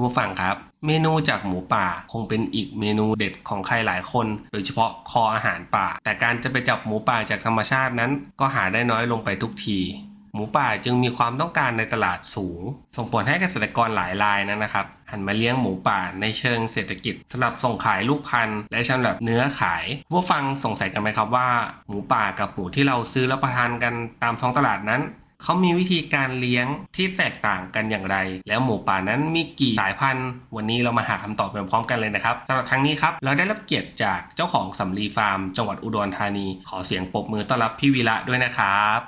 คุณผู้ฟังครับ เมนูจากหมูป่าคงเป็นอีกเมนูเด็ดของใครหลายคน โดยเฉพาะคออาหารป่า แต่การจะไปจับหมูป่าจากธรรมชาตินั้น ก็หาได้น้อยลงไปทุกทีหมูป่าจึงมีความต้องการในตลาดสูง ส่งผลให้เกษตรกรหลายรายนั้นนะครับ หันมาเลี้ยงหมูป่าในเชิงเศรษฐกิจสำหรับส่งขายลูกพันธุ์และสำหรับเนื้อขายผู้ฟังสงสัยกันไหมครับว่า หมูป่ากับหมูที่เราซื้อรับประทานกันตามท้องตลาดนั้น เขามีวิธีการเลี้ยงที่แตกต่างกันอย่างไร แล้วหมูป่านั้นมีกี่สายพันธุ์ วันนี้เรามาหาคำตอบไปพร้อมกันเลยนะครับสำหรับครั้งนี้ครับ เราได้รับเกียรติจากเจ้าของสำลีฟาร์ม จังหวัดอุดรธานี ขอเสียงปรบมือต้อนรับพี่วีระด้วยนะครับ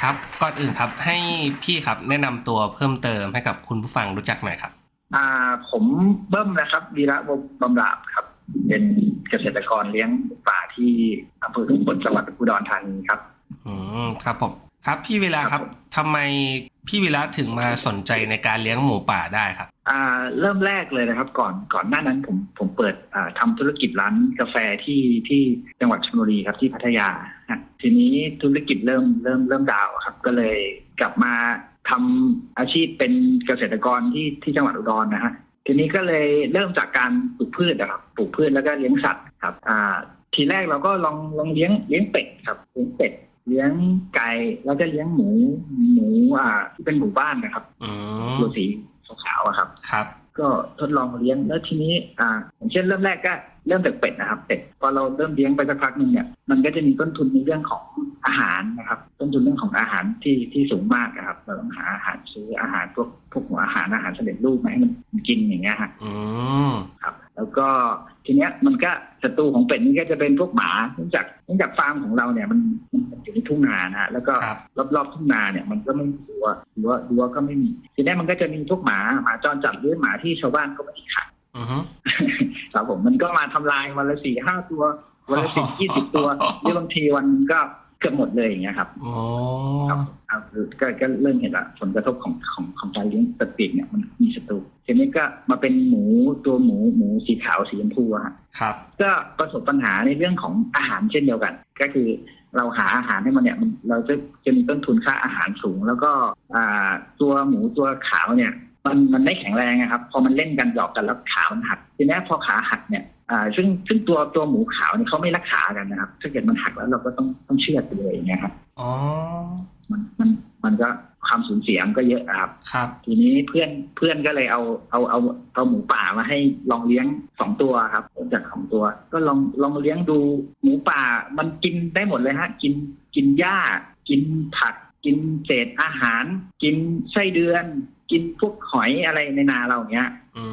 ครับก่อนอื่นครับให้พี่ครับแนะนำตัวเพิ่มเติมให้กับคุณผู้ฟังรู้จักหน่อยครับ อ่าผมเบิ้มนะครับวีระวงบำราบครับ เป็นเกษตรกรเลี้ยงป่าที่ อำเภอทุ่งฝนจังหวัดอุดรธานีครับอืมครับผมครับพี่เวลาครับทำไมพี่วิระถึงมาสนใจในการเลี้ยงหมูป่าได้ครับอ่าเริ่มแรกเลยนะครับก่อนก่อนหน้านั้นผมผมเปิดอ่าทำธุรกิจร้านกาแฟที่ที่จังหวัดชลบุรีครับที่พัทยาฮะทีนี้ธุรกิจเริ่มเริ่มเริ่มดาวน์ครับ ก็เลยกลับมาทำอาชีพเป็นเกษตรกรที่ที่จังหวัดอุดรนะฮะทีนี้ก็เลยเริ่มจากการปลูกพืชนะครับปลูกพืชแล้วก็เลี้ยงสัตว์ครับอ่า ทีแรกเราก็ลองลองเลี้ยงเลี้ยงเป็ดครับเลี้ยงเป็ดเลี้ยงไก่แล้วก็เลี้ยงหมูหมูอ่าที่เป็นหมู่บ้านนะครับอืมตัวสีขาวๆอะครับ ครับ ก็ทดลองเลี้ยงแล้วทีนี้ อ่าอย่างเช่นเริ่มแรกก็ เริ่มจากเป็ดนะครับเป็ดพอเราเริ่มเลี้ยงไปสักพักหนึ่งเนี่ยมันก็จะมีต้นทุนในเรื่องของอาหารนะครับ ต้นทุนเรื่องของอาหารที่ที่สูงมากนะครับ เราต้องหาอาหารซื้ออาหารพวกพวกหัวอาหารอาหารสำเร็จรูปมาให้มันกินอย่างเงี้ยฮะอืมครับ แล้วก็ทีเนี้ยมันก็ศัตรูของเป็ดนี่ก็จะเป็นพวกหมาเนื่องจากเนื่องจากฟาร์มของเราเนี่ยมันมันอยู่ในทุ่งนานะฮะแล้วก็ครับรอบๆทุ่งนาเนี่ยมันก็ไม่มีรั้วรั้วรั้วก็ไม่มีทีเนี้ยมันก็จะมีพวกหมาหมาจรจัดหรือหมาที่ชาวบ้านก็ไม่ได้ขังอือฮึ ครับผมมันก็มาทำลายวันละสี่ห้าตัว วันละสิบยี่สิบตัวหรือบางทีวันหนึ่งก็เกือบหมดเลยอย่างเงี้ยครับโอ้ครับครับคือก็ก็เริ่มเห็นละผลกระทบของของของการเลี้ยงสัตว์ปีกเนี่ยมันมีศัตรูทีนี้ก็มาเป็นหมูตัวหมูหมูสีขาวสีชมพูอะฮะครับ ก็ประสบปัญหาในเรื่องของอาหารเช่นเดียวกัน ก็คือเราหาอาหารให้มันเนี่ยมันเราจะจะมีต้นทุนค่าอาหารสูง แล้วก็อ่าตัวหมูตัวขาวเนี่ย มันมันไม่แข็งแรงนะครับ พอมันเล่นกันหยอกกันแล้วขามันหักทีนี้พอขาหักเนี่ยอ่าซึ่งซึ่งตัวตัวหมูขาวเนี่ยเขาไม่รักษากันนะครับ ถ้าเกิดมันหักแล้วเราก็ต้องต้องเชือดไปเลยอย่างเงี้ยครับอ๋อมันมันมันก็ความสูญเสียมันก็เยอะครับ ครับ ทีนี้เพื่อนเพื่อนก็เลยเอาเอาเอาเอาหมูป่ามาให้ลองเลี้ยงสองตัวครับจากสองตัว ก็ลองลองเลี้ยงดูหมูป่า มันกินได้หมดเลยฮะ กินกินหญ้า กินผัก กินเศษอาหาร กินไส้เดือน กินพวกหอยอะไรในนาเราเนี้ย อื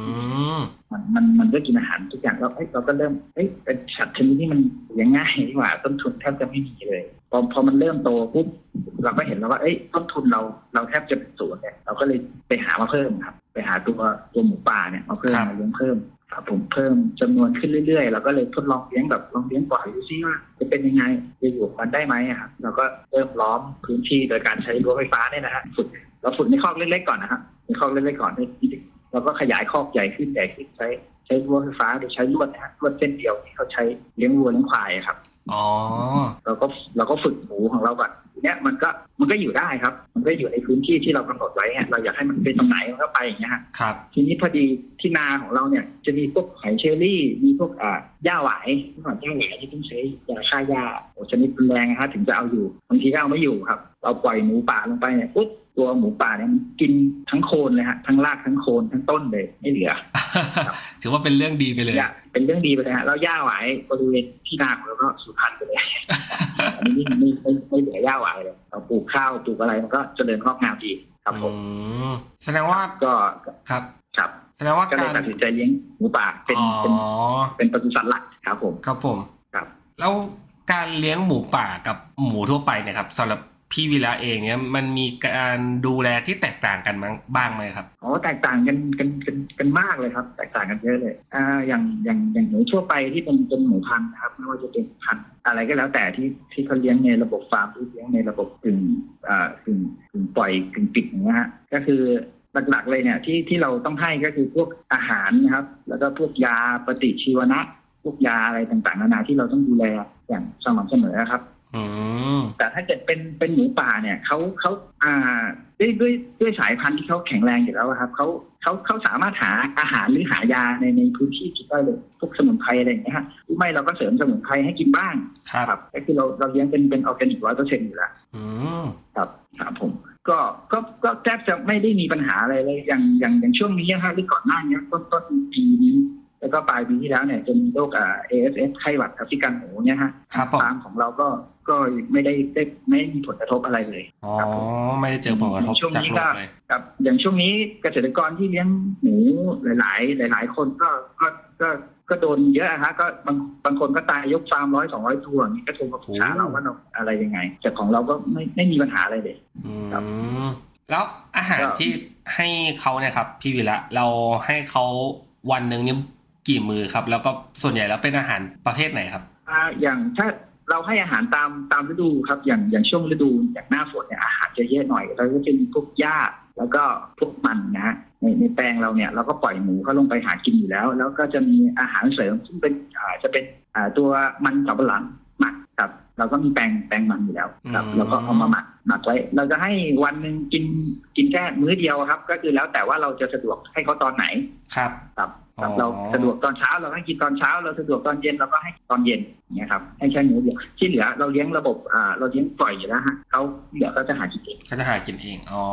มมันมันมันก็กินอาหารทุกอย่างแล้วเอ้ยเราก็เริ่มเอ้ยเป็นสัตว์ชนิดที่มันเลี้ยงง่ายดีกว่าต้นทุนแทบจะไม่มีเลย พอพอมันเริ่มโตปุ๊บเราก็เห็นแล้วว่าเอ้ยต้นทุนเราเราแทบจะเป็นศูนย์เนี่ยเราก็เลยไปหามาเพิ่มครับ ไปหาตัวตัวหมูป่าเนี่ยมาเพิ่มมาเลี้ยงเพิ่ม ครับผมเพิ่มจำนวนขึ้นเรื่อยๆเราก็เลยทดลองเลี้ยงแบบลองเลี้ยงปล่อยดูซิว่าจะเป็นยังไงจะอยู่กับมันได้ไหมอะครับเราก็เริ่มล้อมพื้นที่โดยการใช้รั้วไฟฟ้าเนี่ยนะฮะฝึกเราฝึกในคอกเล็กๆก่อนนะครับในคอกเล็กๆก่อนให้เราก็ขยายคอกใหญ่ขึ้นใหญ่ขึ้นใช้ใช้รั้วไฟฟ้าโดยใช้ลวดนะฮะลวดเส้นเดียวที่เขาใช้เลี้ยงวัวเลี้ยงควายอะครับอ๋อเราก็เราก็ฝึกหมูของเราก่อนที เนี้ยมันก็มันก็อยู่ได้ครับ มันก็อยู่ในพื้นที่ที่เรากำหนดไว้ฮะเราอยากให้มันเป็นตรงไหนมันก็ไปอย่างเงี้ยฮะครับ ทีนี้พอดีที่นาของเราเนี่ยจะมีพวกหอยเชอรี่ มีพวกอ่าหญ้าหวายเมื่อก่อนหญ้าหวายที่ต้องใช้ยาฆ่าหญ้าโอ้ชนิดรุนแรงนะฮะถึงจะเอาอยู่บางทีก็เอาไม่อยู่ครับ เราปล่อยหมูป่าลงไปเนี่ยปุ๊บ ตัวหมูป่าเนี่ยมันกินทั้งโคนเลยฮะทั้งรากทั้งโคนทั้งต้นเลยไม่เหลือ ถือว่าเป็นเรื่องดีไปเลยเนี่ยเป็นเรื่องดีไปเลยฮะแล้วหญ้าหวายบริเวณที่นาของเราก็สูญพันธุ์ไปเลยอันนี้ไม่ไม่ไม่ไม่เหลือหญ้าหวายเลยเราปลูกข้าวปลูกอะไรมันก็เจริญงอกงามดีครับผมอืมแสดงว่าก็ครับครับแสดงว่าก็เลยการตัดสินใจเลี้ยงหมูป่าเป็นอ๋อเป็นเป็นปศุสัตว์หลักครับผมครับผมครับ แล้วการเลี้ยงหมูป่ากับหมูทั่วไปเนี่ยครับสำหรับ พี่วิระเองเนี่ยมันมีการดูแลที่แตกต่างกันมั้งบ้างไหมครับอ๋อแตกต่างกันกันกันกันมากเลยครับ แตกต่างกันเยอะเลยอ่าอย่างอย่างอย่างหมูทั่วไปที่เป็นเป็นหมูพันธุ์นะครับไม่ว่าจะเป็นพันธุ์อะไรก็แล้วแต่ที่ที่เขาเลี้ยงในระบบฟาร์มที่เลี้ยงในระบบกึ่งอ่ากึ่งกึ่งปล่อยกึ่งปิดอย่างเงี้ยฮะก็คือหลักๆเลยเนี่ยที่ที่เราต้องให้ก็คือพวกอาหารนะครับ แล้วก็พวกยาปฏิชีวนะ พวกยาอะไรต่างๆนานาที่เราต้องดูแลอย่างสม่ำเสมอครับ แต่ถ้าเกิดเป็นเป็นหมูป่าเนี่ยเขาเขาอ่าด้วยด้วยด้วยสายพันธุ์ที่เขาแข็งแรงอยู่แล้วอะครับเขาเขาเขาสามารถหาอาหารหรือหายาในในพื้นที่กินได้เลยพวกสมุนไพรอะไรอย่างเงี้ยฮะหรือไม่เราก็เสริมสมุนไพรให้กินบ้างครับก็คือเราเราเลี้ยงเป็นเป็นออร์แกนิกร้อยเปอร์เซ็นต์อยู่แล้วอืมครับครับผม ก็ก็ก็แทบจะไม่ได้มีปัญหาอะไรเลยอย่างอย่างอย่างช่วงนี้ฮะหรือก่อนหน้านี้ต้นต้นปีนี้ แล้วก็ปลายปีที่แล้วเนี่ยจะมีโรคอ่า ASF ไข้หวัดแอฟริกันหมูเนี่ยฮะครับผม ฟาร์มของเราก็ก็ไม่ได้ได้ไม่มีผลกระทบอะไรเลยอ๋อไม่ได้เจอผลกระทบช่วงจากนี้โรก็ คเลย ครับอย่างช่วงนี้เกษตรกรที่เลี้ยงหมูหลาย ๆ หลาย ๆ คนก็ก็ก็ก็โดนเยอะอะฮะก็บางบางคนก็ตายยกฟาร์มร้อยสองร้อยตัวอย่างนี้ก็โทรมาปรึกษาเราว่าเราอะไรยังไง แต่ของเราก็ไม่ไม่มีปัญหาอะไรเลย อืครับมแล้วอาหารก็ ที่ให้เขาเนี่ยครับ พี่วิระเราให้เขาวันหนึ่งเนี่ย กี่มือครับ แล้วก็ส่วนใหญ่แล้วเป็นอาหารประเภทไหนครับอ่าอย่างถ้าเราให้อาหารตามตามฤดูครับ อย่างอย่างช่วงฤดูอย่างหน้าฝนเนี่ยอาหารจะเยอะหน่อยเราก็จะมีพวกหญ้าแล้วก็พวกมันนะฮะในในแปลงเราเนี่ยเราก็ปล่อยหมูเขาลงไปหากินอยู่แล้ว แล้วก็จะมีอาหารเสริมซึ่งเป็นอ่าจะเป็นอ่าตัวมันสำปะหลังหมักครับ เราก็มีแปลงแปลงมันอยู่แล้วครับอืมเราก็เอามาหมัก หมักไว้ เราจะให้วันหนึ่งกินกินแค่มื้อเดียวครับ ก็คือแล้วแต่ว่าเราจะสะดวกให้เขาตอนไหนครับ ครับครับอ๋อเราสะดวกตอนเช้าเราให้กินตอนเช้า เราสะดวกตอนเย็นเราก็ให้ตอนเย็นอย่างเงี้ยครับให้แค่มื้อเดียวที่เหลือเราเลี้ยงระบบอ่าเราเลี้ยงปล่อยอยู่แล้วฮะเขาเหลือเขาจะหากินเองก็จะหากินเองอ๋อ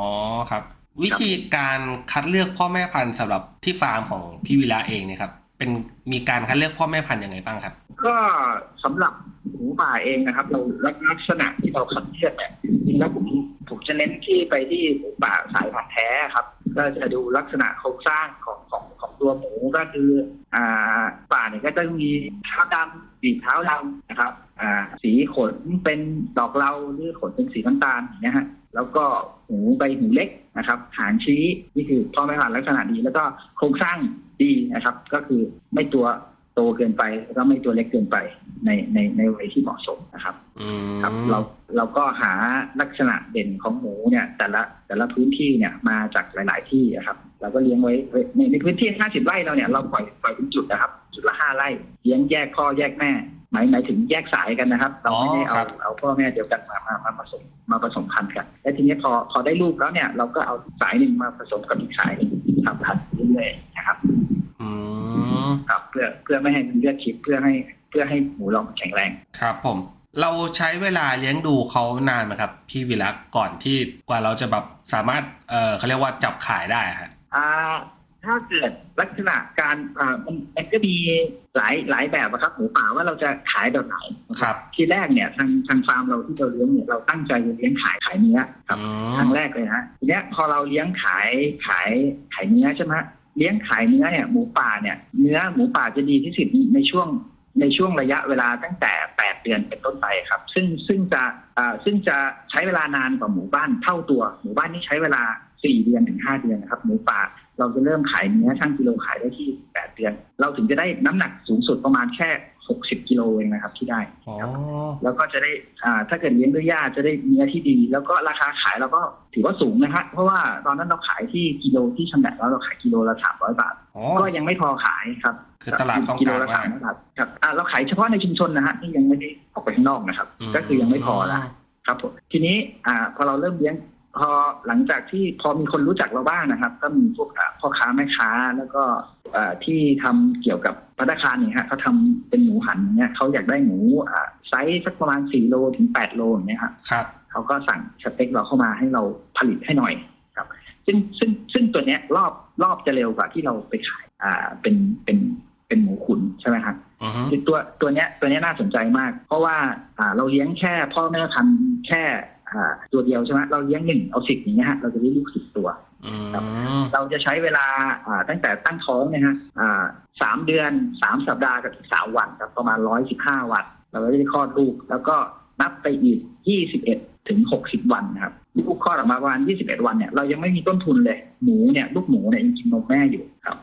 ครับ วิธีการคัดเลือกพ่อแม่พันธุ์สำหรับที่ฟาร์มของพี่วิระเองเนี่ยครับ เป็นมีการคัดเลือกพ่อแม่พันธุ์ยังไงบ้างครับ ก็สำหรับหมูป่าเองนะครับ เราลักษณะที่เราคัดเลือกเนี่ยจริงๆแล้วผมผมจะเน้นที่ไปที่หมูป่าสายพันธุ์แท้ครับก็จะดูลักษณะโครงสร้างของของของตัวหมูก็คืออ่าป่าเนี่ยก็จะมีเท้าดำปีกเท้าดำนะครับอ่าสีขนเป็นดอกเหลาหรือขนเป็นสีน้ำตาลอย่างเงี้ยฮะแล้วก็หูใบหูเล็กนะครับ หางชี้นี่คือพ่อแม่พันธุ์ลักษณะดีแล้วก็โครงสร้าง ดีนะครับ ก็คือไม่ตัวโตเกินไปแล้วก็ไม่ตัวเล็กเกินไปในในในวัยที่เหมาะสมนะครับอืมครับเราเราก็หาลักษณะเด่นของหมูเนี่ย แต่ละแต่ละพื้นที่เนี่ยมาจากหลาย ๆ ที่นะครับ เราก็เลี้ยงไว้ไว้ในในพื้นที่ 50 ไร่เราเนี่ยเราปล่อยปล่อยเป็นจุดนะครับ จุดละห้าไร่เลี้ยงแยกพ่อแยกแม่หมายหมายถึงแยกสายกันนะครับ เราไม่ได้เอาเอาพ่อแม่เดียวกันมามามาผสมมาผสมพันธุ์กัน และทีนี้พอพอได้ลูกแล้วเนี่ยเราก็เอาสายหนึ่งมาผสมกับอีกสายหนึ่งทำพันธุ์เรื่อยๆนะครับอืม ครับเพื่อเพื่อไม่ให้มันเลือดชิบเพื่อให้เพื่อให้หมูเราแข็งแรงครับผม เราใช้เวลาเลี้ยงดูเขานานไหมครับ พี่วิระก่อนที่กว่าเราจะแบบสามารถเออเขาเรียกว่าจับขายได้ฮะอ่าถ้าเกิดลักษณะการอ่ามันมันก็มีหลายหลายแบบอะครับหมูป่าว่าเราจะขายแบบไหนนะครับ ทีแรกเนี่ยทางทางฟาร์มเราที่เราเลี้ยงเนี่ยเราตั้งใจจะเลี้ยงขายขายเนื้อครับอืครั้มงแรกเลยนะทีเนี้ยพอเราเลี้ยงขายขายขายเนื้อใช่ไหม เลี้ยงขายเนื้อเนี่ยหมูป่าเนี่ยเนื้อหมูป่าจะดีที่สุดในช่วงในช่วงระยะเวลาตั้งแต่ 8 เดือนเป็นต้นไปครับ ซึ่งซึ่งจะซึ่งจะใช้เวลานานกว่าหมู่บ้านเท่าตัว หมู่บ้านนี่ใช้เวลา 4 เดือนถึง 5 เดือนนะครับ หมูป่าเราจะเริ่มขายเนื้อช่างกิโลขายได้ที่ 8 เดือน เราถึงจะได้น้ำหนักสูงสุดประมาณแค่ 60กิโลเองนะครับที่ได้อ๋อแล้วก็จะได้อ่าถ้าเกิดเลี้ยงด้วยหญ้าจะได้เนื้อที่ดี แล้วก็ราคาขายเราก็ถือว่าสูงนะฮะเพราะว่าตอนนั้นเราขายที่กิโลที่ชำแหละแล้วเราขายกิโลละสามร้อยบาทอ๋อก็ยังไม่พอขายครับคือตลาดต้องกิโลการละมาสากมร้อยบาทครับอ่าเราขายเฉพาะในชุมชนนะฮะที่ยังไม่ได้ออกไปข้างนอกนะครับ ก็คือยังไม่พอละครับผมทีนี้อ่าพอเราเริ่มเลี้ยงพอหลังจากที่พอมีคนรู้จักเราบ้างนะครับ ก็มีพวกอ่าพ่อค้าแม่ค้าแล้วก็อ่าที่ทำเกี่ยวกับ พัตตาคารเนี่ยฮะเขาทำเป็นหมูหันอย่างเงี้ยเขาอยากได้หมูอ่าไซส์สักประมาณ4โลถึง8โลอย่างเงี้ยครับครับเขาก็สั่งสเปกเราเข้ามาให้เราผลิตให้หน่อยครับ ซึ่งซึ่งซึ่งตัวเนี้ยรอบรอบจะเร็วกว่าที่เราไปขายอ่าเป็นเป็นเป็นหมูขุนใช่ไหมครับอือฮึคือตัวตัวเนี้ยตัวเนี้ยน่าสนใจมาก เพราะว่าอ่าเราเลี้ยงแค่พ่อแม่พันธุ์แค่อ่า ตัวเดียวใช่ไหมเราเลี้ยงหนึ่งเอาสิบอย่างเงี้ยฮะเราจะได้ลูกสิบตัวอืมเราจะใช้เวลาอ่าตั้งแต่ตั้งท้องเนี่ยฮะอ่าสามเดือนสามสัปดาห์กับอีกสามวันครับประมาณร้อยสิบห้าวัน เราก็จะได้คลอดลูก แล้วก็นับไปอีกยี่สิบเอ็ดถึงหกสิบวันนะครับลูกคลอดออกมาประมาณยี่สิบเอ็ดวันเนี่ยเรายังไม่มีต้นทุนเลย หมูเนี่ยลูกหมูเนี่ยยังกินนมแม่อยู่ครับ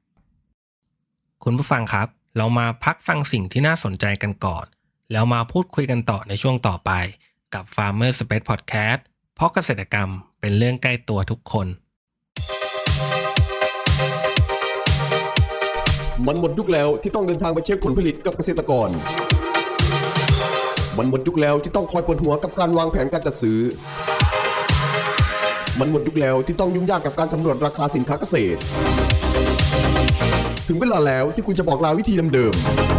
คุณผู้ฟังครับ เรามาพักฟังสิ่งที่น่าสนใจกันก่อน แล้วมาพูดคุยกันต่อในช่วงต่อไป กับ Farmer Space Podcast เพราะเกษตรกรรมเป็นเรื่องใกล้ตัวทุกคน มันหมดยุคแล้วที่ต้องเดินทางไปเช็คผลผลิตกับเกษตรกร มันหมดยุคแล้วที่ต้องคอยปวดหัวกับการวางแผนการจัดซื้อ มันหมดยุคแล้วที่ต้องยุ่งยากกับการสำรวจราคาสินค้าเกษตร ถึงเวลาแล้วที่คุณจะบอกลาวิธีเดิมๆ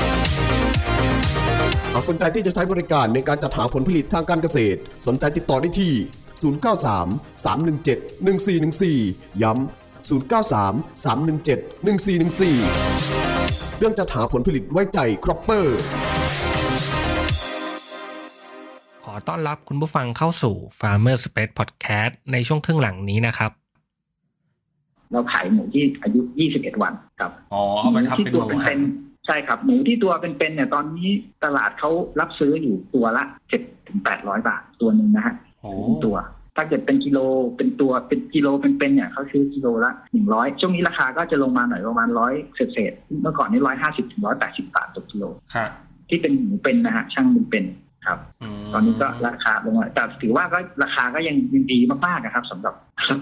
หากสนใจที่จะใช้บริการในการจัดหาผลผลิตทางการเกษตร สนใจติดต่อได้ที่ 093 317 1414 ย้ำ 093 317 1414 เรื่องจัดหาผลผลิตไว้ใจครอปเปอร์ ขอต้อนรับคุณผู้ฟังเข้าสู่ Farmer Space Podcast ในช่วงครึ่งหลังนี้นะครับ เราขายหมูที่อายุ 21 วันครับ อ๋อเอาไปทำเป็นหตัวมูหันๆ ใช่ครับหมูที่ตัวเป็นๆเนี่ยตอนนี้ตลาดเขารับซื้ออยู่ตัวละ7ถึง800บาทตัวหนึ่งนะฮะโอ้ตัว ถ้าเกิดเป็นกิโลเป็นตัวเป็นกิโลเป็นๆเนี่ยเขาซื้อกิโลละ100ช่วงนี้ราคาก็จะลงมาหน่อยประมาณร้อยเศษๆเมื่อก่อนนี่ร้อยห้าสิบถึงร้อยแปดสิบาทต่อกิโลค่ะที่เป็นหมูเป็นนะฮะช่างเป็นเป็นๆครับมตอนนี้ก็ราคาลงมาแต่ถือว่าก็ราคาก็ยังยังดีมากๆนะครับสำหรับ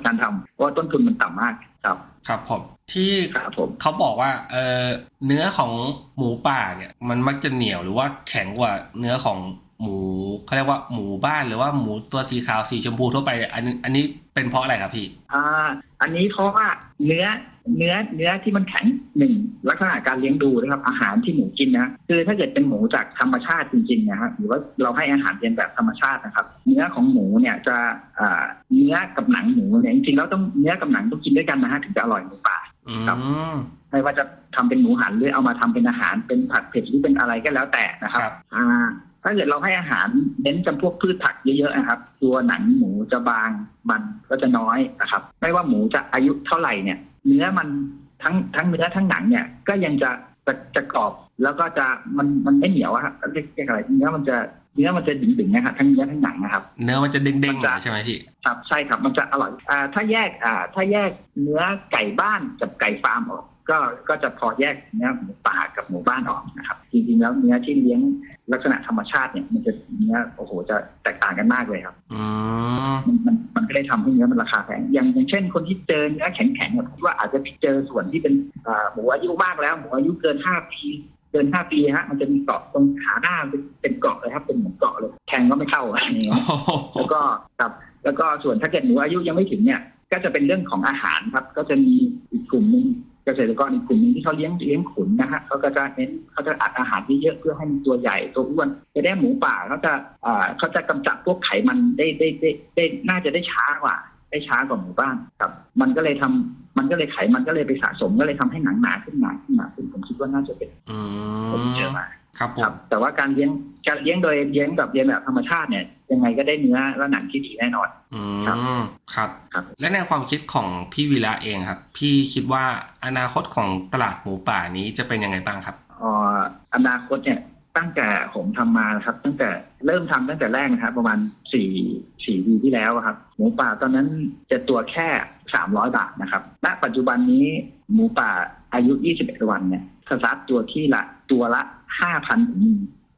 การทำเพราะว่าต้นทุนมันต่ำมากครับ ครับผมที่ครับผมเขาบอกว่าเออเนื้อของหมูป่าเนี่ยมันมักจะเหนียวหรือว่าแข็งกว่าเนื้อของหมูเขาเรียกว่าหมูบ้านหรือว่าหมูตัวสีขาวสีชมพูทั่วไป อันนี้อันนี้เป็นเพราะอะไรครับพี่ อ่า อันนี้เพราะว่าเนื้อ เนื้อเนื้อที่มันแข็งหนึ่งลักษณะการเลี้ยงดูนะครับ อาหารที่หมูกินนะคือถ้าเกิดเป็นหมูจากธรรมชาติจริงๆนะฮะหรือว่าเราให้อาหารเป็นแบบธรรมชาตินะครับ เนื้อของหมูเนี่ยจะอ่าเนื้อกับหนังหมูเนี่ยจริงๆแล้วต้องเนื้อกับหนังต้องกินด้วยกันนะฮะถึงจะอร่อยหมูป่าอืครับมไม่ว่าจะทำเป็นหมูหันหรือเอามาทำเป็นอาหารเป็นผัดเผ็ดหรือเป็นอะไรก็แล้วแต่นะครับครับอ่า ถ้าเกิดเราให้อาหารเน้นจำพวกพืชผักเยอะๆนะครับ ตัวหนังหมูจะบางมันก็จะน้อยนะครับ ไม่ว่าหมูจะอายุเท่าไหร่เนี่ย เนื้อมันทั้งทั้งเนื้อทั้งหนังเนี่ยก็ยังจะจะจะกรอบแล้วก็จะมันมันไม่เหนียวอะครับเรียกเรียกอะไรเนื้อมันจะเนื้อมันจะดึงๆนะครับทั้งเนื้อทั้งหนังนะครับ เนื้อมันจะเด้งมันๆหจะน่อยใช่ไหมพี่ครับใช่ครับมันจะอร่อยอ่าถ้าแยกอ่าถ้าแยกเนื้อไก่บ้านกับไก่ฟาร์มออก ก็ก็จะพอแยกเนื้อหมูป่ากับหมูบ้านออกนะครับ จริงๆแล้วเนื้อที่เลี้ยงลักษณะธรรมชาติเนี่ยมันจะเนื้อโอ้โหจะแตกต่างกันมากเลยครับอืมมันมันมันก็เลยทำให้เนื้อมันราคาแพงอย่างอย่างเช่น คนที่เจอเนื้อแข็งๆเนี่ยผมว่าอาจจะไปเจอส่วนที่เป็นอ่าหมูอายุมากแล้วหมูอายุเกินห้าปีเกินห้าปีฮะมันจะมีเกาะตรงขาหน้าเป็นเป็นเกาะเลยครับเป็นเหมือนเกาะเลยแทงก็ไม่เข้าอะไรอย่างเงี้ยแล้วก็ครับแล้วก็ส่วนถ้าเกิดหนูอายุยังไม่ถึงเนี่ย ก็จะเป็นเรื่องของอาหารครับ ก็จะมีอีกกลุ่มหนึงเกษตรกรอีกกลุ่มหนึงที่เขาเลี้ยงเลี้ยงขุนนะฮะเขาก็จะเน้นเขาจะอัดอาหารเยอะๆเพื่อให้มันตัวใหญ่ตัวอ้วนจะได้หมูป่าเขาจะอ่าเขาจะกำจัดพวกไขมันได้ได้ได้ได้น่าจะได้ช้ากว่า ได้ช้ากว่าหมูบ้านครับ มันก็เลยทำมันก็เลยไขมันก็เลยไปสะสมก็เลยทำให้หนังหนาขึ้นหนาขึ้นหนาขึ้นผมคิดว่าน่าจะเป็นอืผมมเจอมา ครับผครัมบแต่ว่าการเลี้ยงการเลี้ยงโดยเลี้ยงแบบเลี้ยงแบบธรรมชาติเนี่ยยังไงก็ได้เนื้อและหนังที่ดีแน่นอน อืครับมครับครับ และในความคิดของพี่วีระเองครับ พี่คิดว่าอนาคตของตลาดหมูป่านี้จะเป็นยังไงบ้างครับเอ่ออนาคตเนี่ยตั้งแต่ผมทำมานะครับ ตั้งแต่เริ่มทำตั้งแต่แรกนะครับ ประมาณสี่สี่ปีที่แล้วอะครับ หมูป่าตอนนั้นจะตัวแค่สามร้อยบาทนะครับ ณ ปัจจุบันนี้หมูป่าอายุยี่สิบเอ็ดวันเนี่ยสตาร์ทตัวที่ละตัวละ ห้าพันถึง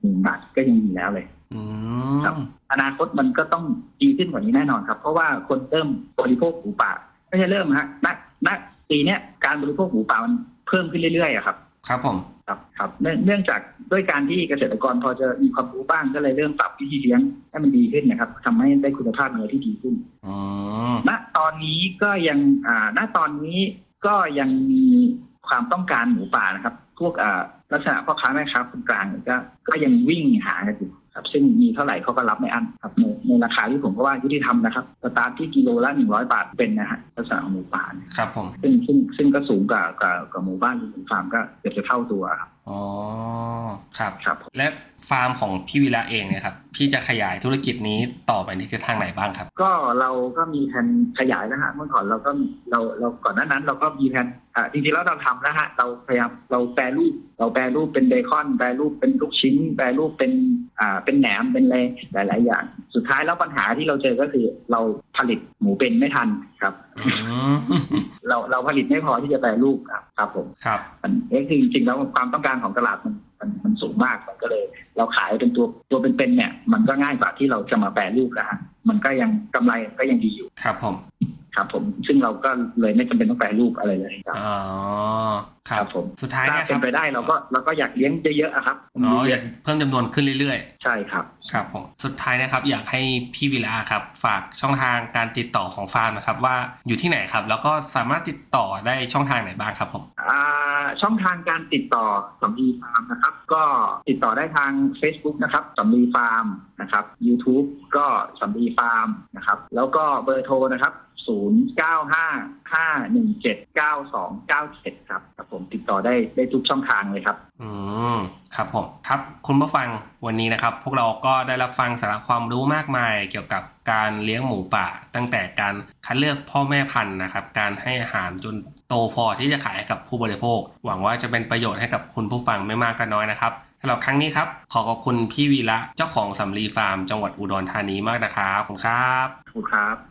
หนึ่งบาทก็ยังมีแล้วเลยอืครับมอนาคตมันก็ต้องดีขึ้นกว่านี้แน่นอนครับ เพราะว่าคนเริ่มบริโภคหมูป่าไม่ใช่เริ่มฮะณณปีเนี้ยการบริโภคหมูป่ามันเพิ่มขึ้นเรื่อยๆอะครับ ครับผมครับครับเนื่องเนื่องจากด้วยการที่เกษตรกรพอจะมีความรู้บ้างก็เลยเริ่มปรับวิธีเลี้ยงให้มันดีขึ้นนะครับทำให้ได้คุณภาพเนื้อที่ดีขึ้นอืมณตอนนี้ก็ยังอ่าณตอนนี้ก็ยังมีความต้องการหมูป่านะครับ พวกอ่า ลักษณะพ่อค้าแม่ค้าคนกลางเนี่ยก็ก็ยังวิ่งหากันอยู่ครับซึ่งมีเท่าไหร่เขาก็รับไม่อั้นครับในในราคาที่ผมก็ว่ายุติธรรมนะครับสตาร์ทที่กิโลละหนึ่งร้อยบาทเป็นนะฮะลักษณะของหมูป่าเนี่ยครับผมซึ่งซึ่งซึ่งก็สูงกว่ากับกับหมู่บ้านหรือหมู่ฟาร์มก็เกือบจะเท่าตัวครับอ๋อครับครับ และ ฟาร์มของพี่วีระเองเนี่ยครับพี่จะขยายธุรกิจนี้ต่อไปในทิศทางไหนบ้างครับ ก็เราก็มีแผนขยายนะฮะเมื่อก่อนเราก็เราเราก่อนหน้านั้น เราก็มีแผนอ่าจริงๆแล้วเราทำนะฮะเราพยายามเราแปรรูปเราแปรรูปเป็นเบคอนแปรรูปเป็นลูกชิ้น แปรรูปเป็นอ่าเป็นแหนมเป็นอะไรหลาย ๆ อย่าง สุดท้ายแล้วปัญหาที่เราเจอก็คือเราผลิตหมูเป็นไม่ทันครับอืมเราเราผลิตไม่พอที่จะแปรรูปครับครับผมครับมันเอ๊ะคือจริงๆแล้วความต้องการของตลาดมัน มันมันสูงมากมันก็เลย เราขายเป็นตัวตัวเป็นๆเนี่ย มันก็ง่ายกว่าที่เราจะมาแปรรูปนะฮะมันก็ยังกำไรก็ยังดีอยู่ครับผม ครับผมซึ่งเราก็เลยไม่จำเป็นต้องแปรรูปอะไรเลยครับอ๋อครัครับบผมสุดท้ายถ้าเนี่ยคเป็รันบไปได้เราก็เราก็อยากเลี้ยงเยอะๆอะครับอ๋ออยากเพิ่มจำนวนขึ้นเรื่อยใช่ครับๆครับผมสุดท้ายนะครับอยากให้พี่วิลาครับ ฝากช่องทางการติดต่อของฟาร์มนะครับ ว่าอยู่ที่ไหนครับ แล้วก็สามารถติดต่อได้ช่องทางไหนบ้างครับผมอ่าช่องทางการติดต่อสำลีฟาร์มนะครับ ก็ติดต่อได้ทาง Facebook นะครับสำลีฟาร์มนะครับ YouTube ก็สำลีฟาร์มนะครับ แล้วก็เบอร์โทรนะครับ 0955179297ครับครับผมติดต่อได้ได้ทุกช่องทางเลยครับ อืมครับผมครับคุณผู้ฟังวันนี้นะครับ พวกเราก็ได้รับฟังสาระความรู้มากมายเกี่ยวกับการเลี้ยงหมูป่า ตั้งแต่การคัดเลือกพ่อแม่พันธุ์นะครับ การให้อาหารจนโตพอที่จะขายให้กับผู้บริโภค หวังว่าจะเป็นประโยชน์ให้กับคุณผู้ฟังไม่มากก็น้อยนะครับสำหรับครั้งนี้ครับ ขอขอบคุณพี่วีระเจ้าของสำลีฟาร์ม จังหวัดอุดรธานีมากนะครับขอบคุณครับขอบคุณครับ